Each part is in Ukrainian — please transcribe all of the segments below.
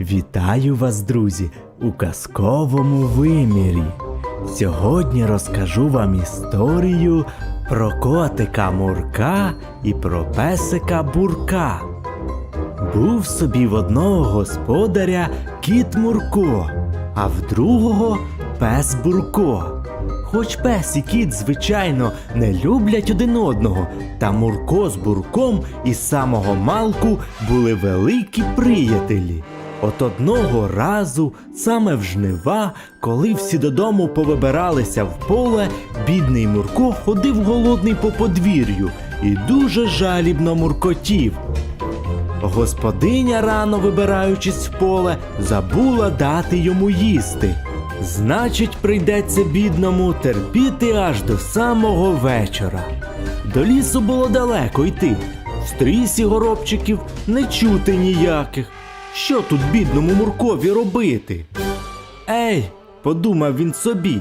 Вітаю вас, друзі, у казковому вимірі. Сьогодні розкажу вам історію про котика Мурка і про песика Бурка. Був собі в одного господаря кіт Мурко, а в другого пес Бурко. Хоч пес і кіт, звичайно, не люблять один одного, та Мурко з Бурком із самого малку були великі приятелі. От одного разу, саме в жнива, коли всі додому повибиралися в поле, бідний Мурко ходив голодний по подвір'ю і дуже жалібно муркотів. Господиня, рано вибираючись в поле, забула дати йому їсти. Значить, прийдеться бідному терпіти аж до самого вечора. До лісу було далеко йти. В стрісі горобчиків не чути ніяких. Що тут бідному Муркові робити? Ей, подумав він собі.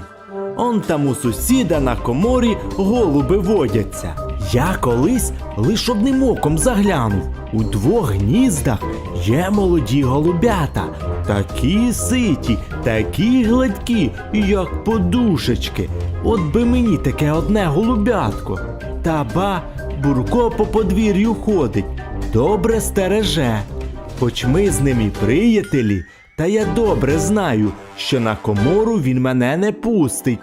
Он там у сусіда на коморі голуби водяться. Я колись лиш одним оком заглянув. У двох гніздах є молоді голубята, такі ситі, такі гладкі, як подушечки. От би мені таке одне голубятко. Та ба, бурко по подвір'ю ходить, добре стереже. Хоч ми з ним і приятелі, та я добре знаю, що на комору він мене не пустить.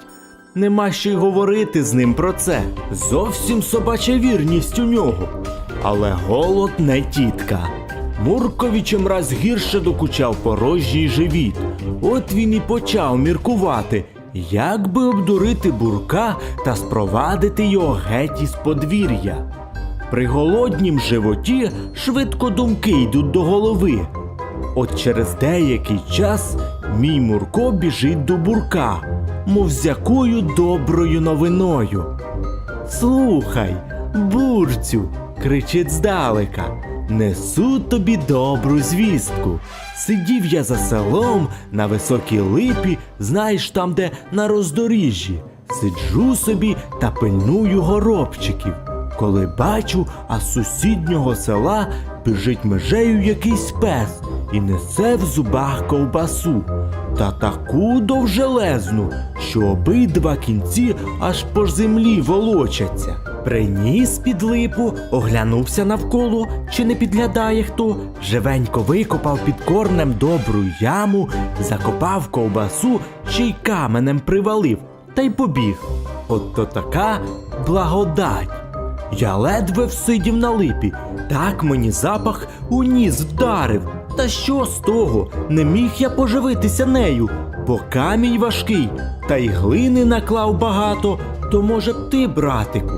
Нема ще й говорити з ним про це. Зовсім собача вірність у нього. Але голод не тітка. Муркові чимраз гірше докучав порожній живіт. От він і почав міркувати, як би обдурити бурка та спровадити його геть із подвір'я. При голоднім животі швидко думки йдуть до голови. От через деякий час мій Мурко біжить до бурка, мов з якою доброю новиною. Слухай, бурцю, кричить здалека, несу тобі добру звістку. Сидів я за селом на високій липі, знаєш там, де на роздоріжжі. Сиджу собі та пильную горобчиків. Коли бачу, а з сусіднього села біжить межею якийсь пес і несе в зубах ковбасу. Та таку довжелезну, що обидва кінці аж по землі волочаться. Приніс під липу, оглянувся навколо, чи не підглядає хто, живенько викопав під корнем добру яму, закопав ковбасу, ще й каменем привалив, та й побіг. От то така благодать. Я ледве всидів на липі, так мені запах у ніс вдарив. Та що з того? Не міг я поживитися нею, бо камінь важкий, та й глини наклав багато, то може б ти, братику.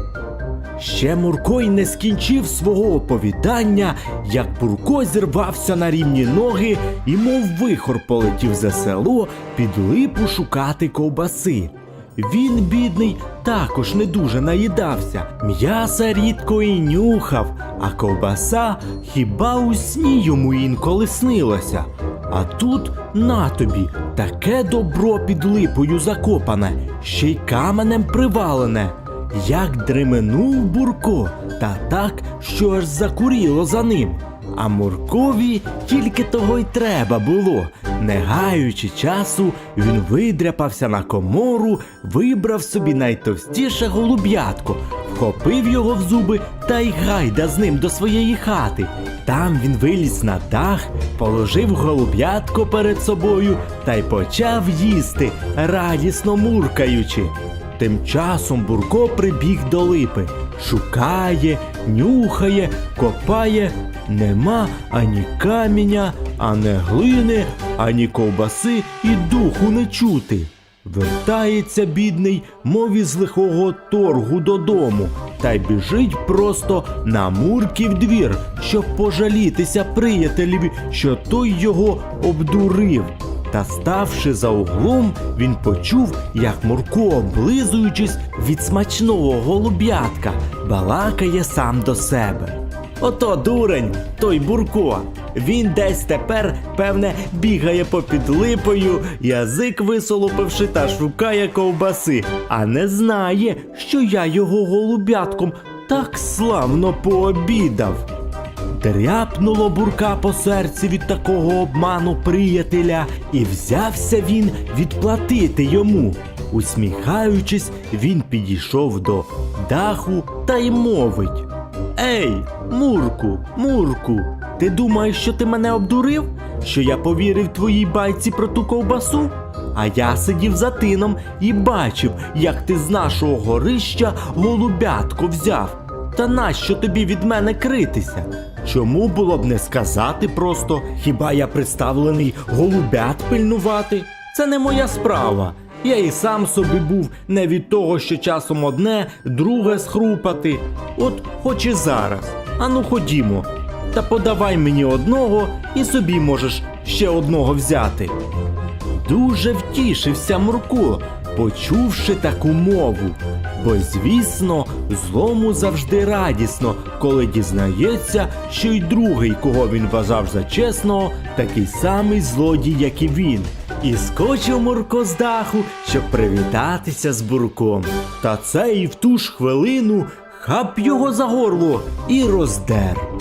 Ще Мурко й не скінчив свого оповідання, як Бурко зірвався на рівні ноги і, мов вихор, полетів за село під липу шукати ковбаси. Він, бідний, також не дуже наїдався, м'яса рідко і нюхав, а ковбаса хіба у сні йому інколи снилося. А тут на тобі таке добро під липою закопане, ще й каменем привалене. Як дременув Бурко, та так, що аж закуріло за ним. А Муркові тільки того й треба було. Не гаючи часу, він видряпався на комору, вибрав собі найтовстіше голуб'ятко, вхопив його в зуби та й гайда з ним до своєї хати. Там він виліз на дах, положив голуб'ятко перед собою та й почав їсти, радісно муркаючи. Тим часом Бурко прибіг до липи, шукає, нюхає, копає, нема ані каменя, ані глини, ані ковбаси і духу не чути. Вертається бідний, мов із лихого торгу додому, та й біжить просто на мурків двір, щоб пожалітися приятелеві, що той його обдурив. Та ставши за углом, він почув, як Мурко, облизуючись від смачного голуб'ятка, балакає сам до себе. Ото дурень, той Бурко. Він десь тепер, певне, бігає попід липою, язик висолопивши та шукає ковбаси, а не знає, що я його голуб'ятком так славно пообідав. Дряпнуло бурка по серці від такого обману приятеля, і взявся він відплатити йому. Усміхаючись, він підійшов до даху та й мовить: Ей, Мурку, Мурку, ти думаєш, що ти мене обдурив? Що я повірив твоїй байці про ту ковбасу? А я сидів за тином і бачив, як ти з нашого горища голубятку взяв. Та нащо тобі від мене критися? Чому було б не сказати просто, хіба я представлений голубят пильнувати? Це не моя справа. Я і сам собі був не від того, що часом одне, друге схрупати. От хоч і зараз. Ану ходімо. Та подавай мені одного і собі можеш ще одного взяти. Дуже втішився Мурко, почувши таку мову. Бо, звісно, злому завжди радісно, коли дізнається, що й другий, кого він вважав за чесного, такий самий злодій, як і він. І скочив Мурко з даху, щоб привітатися з бурком. Та це і в ту ж хвилину хап його за горло і роздер.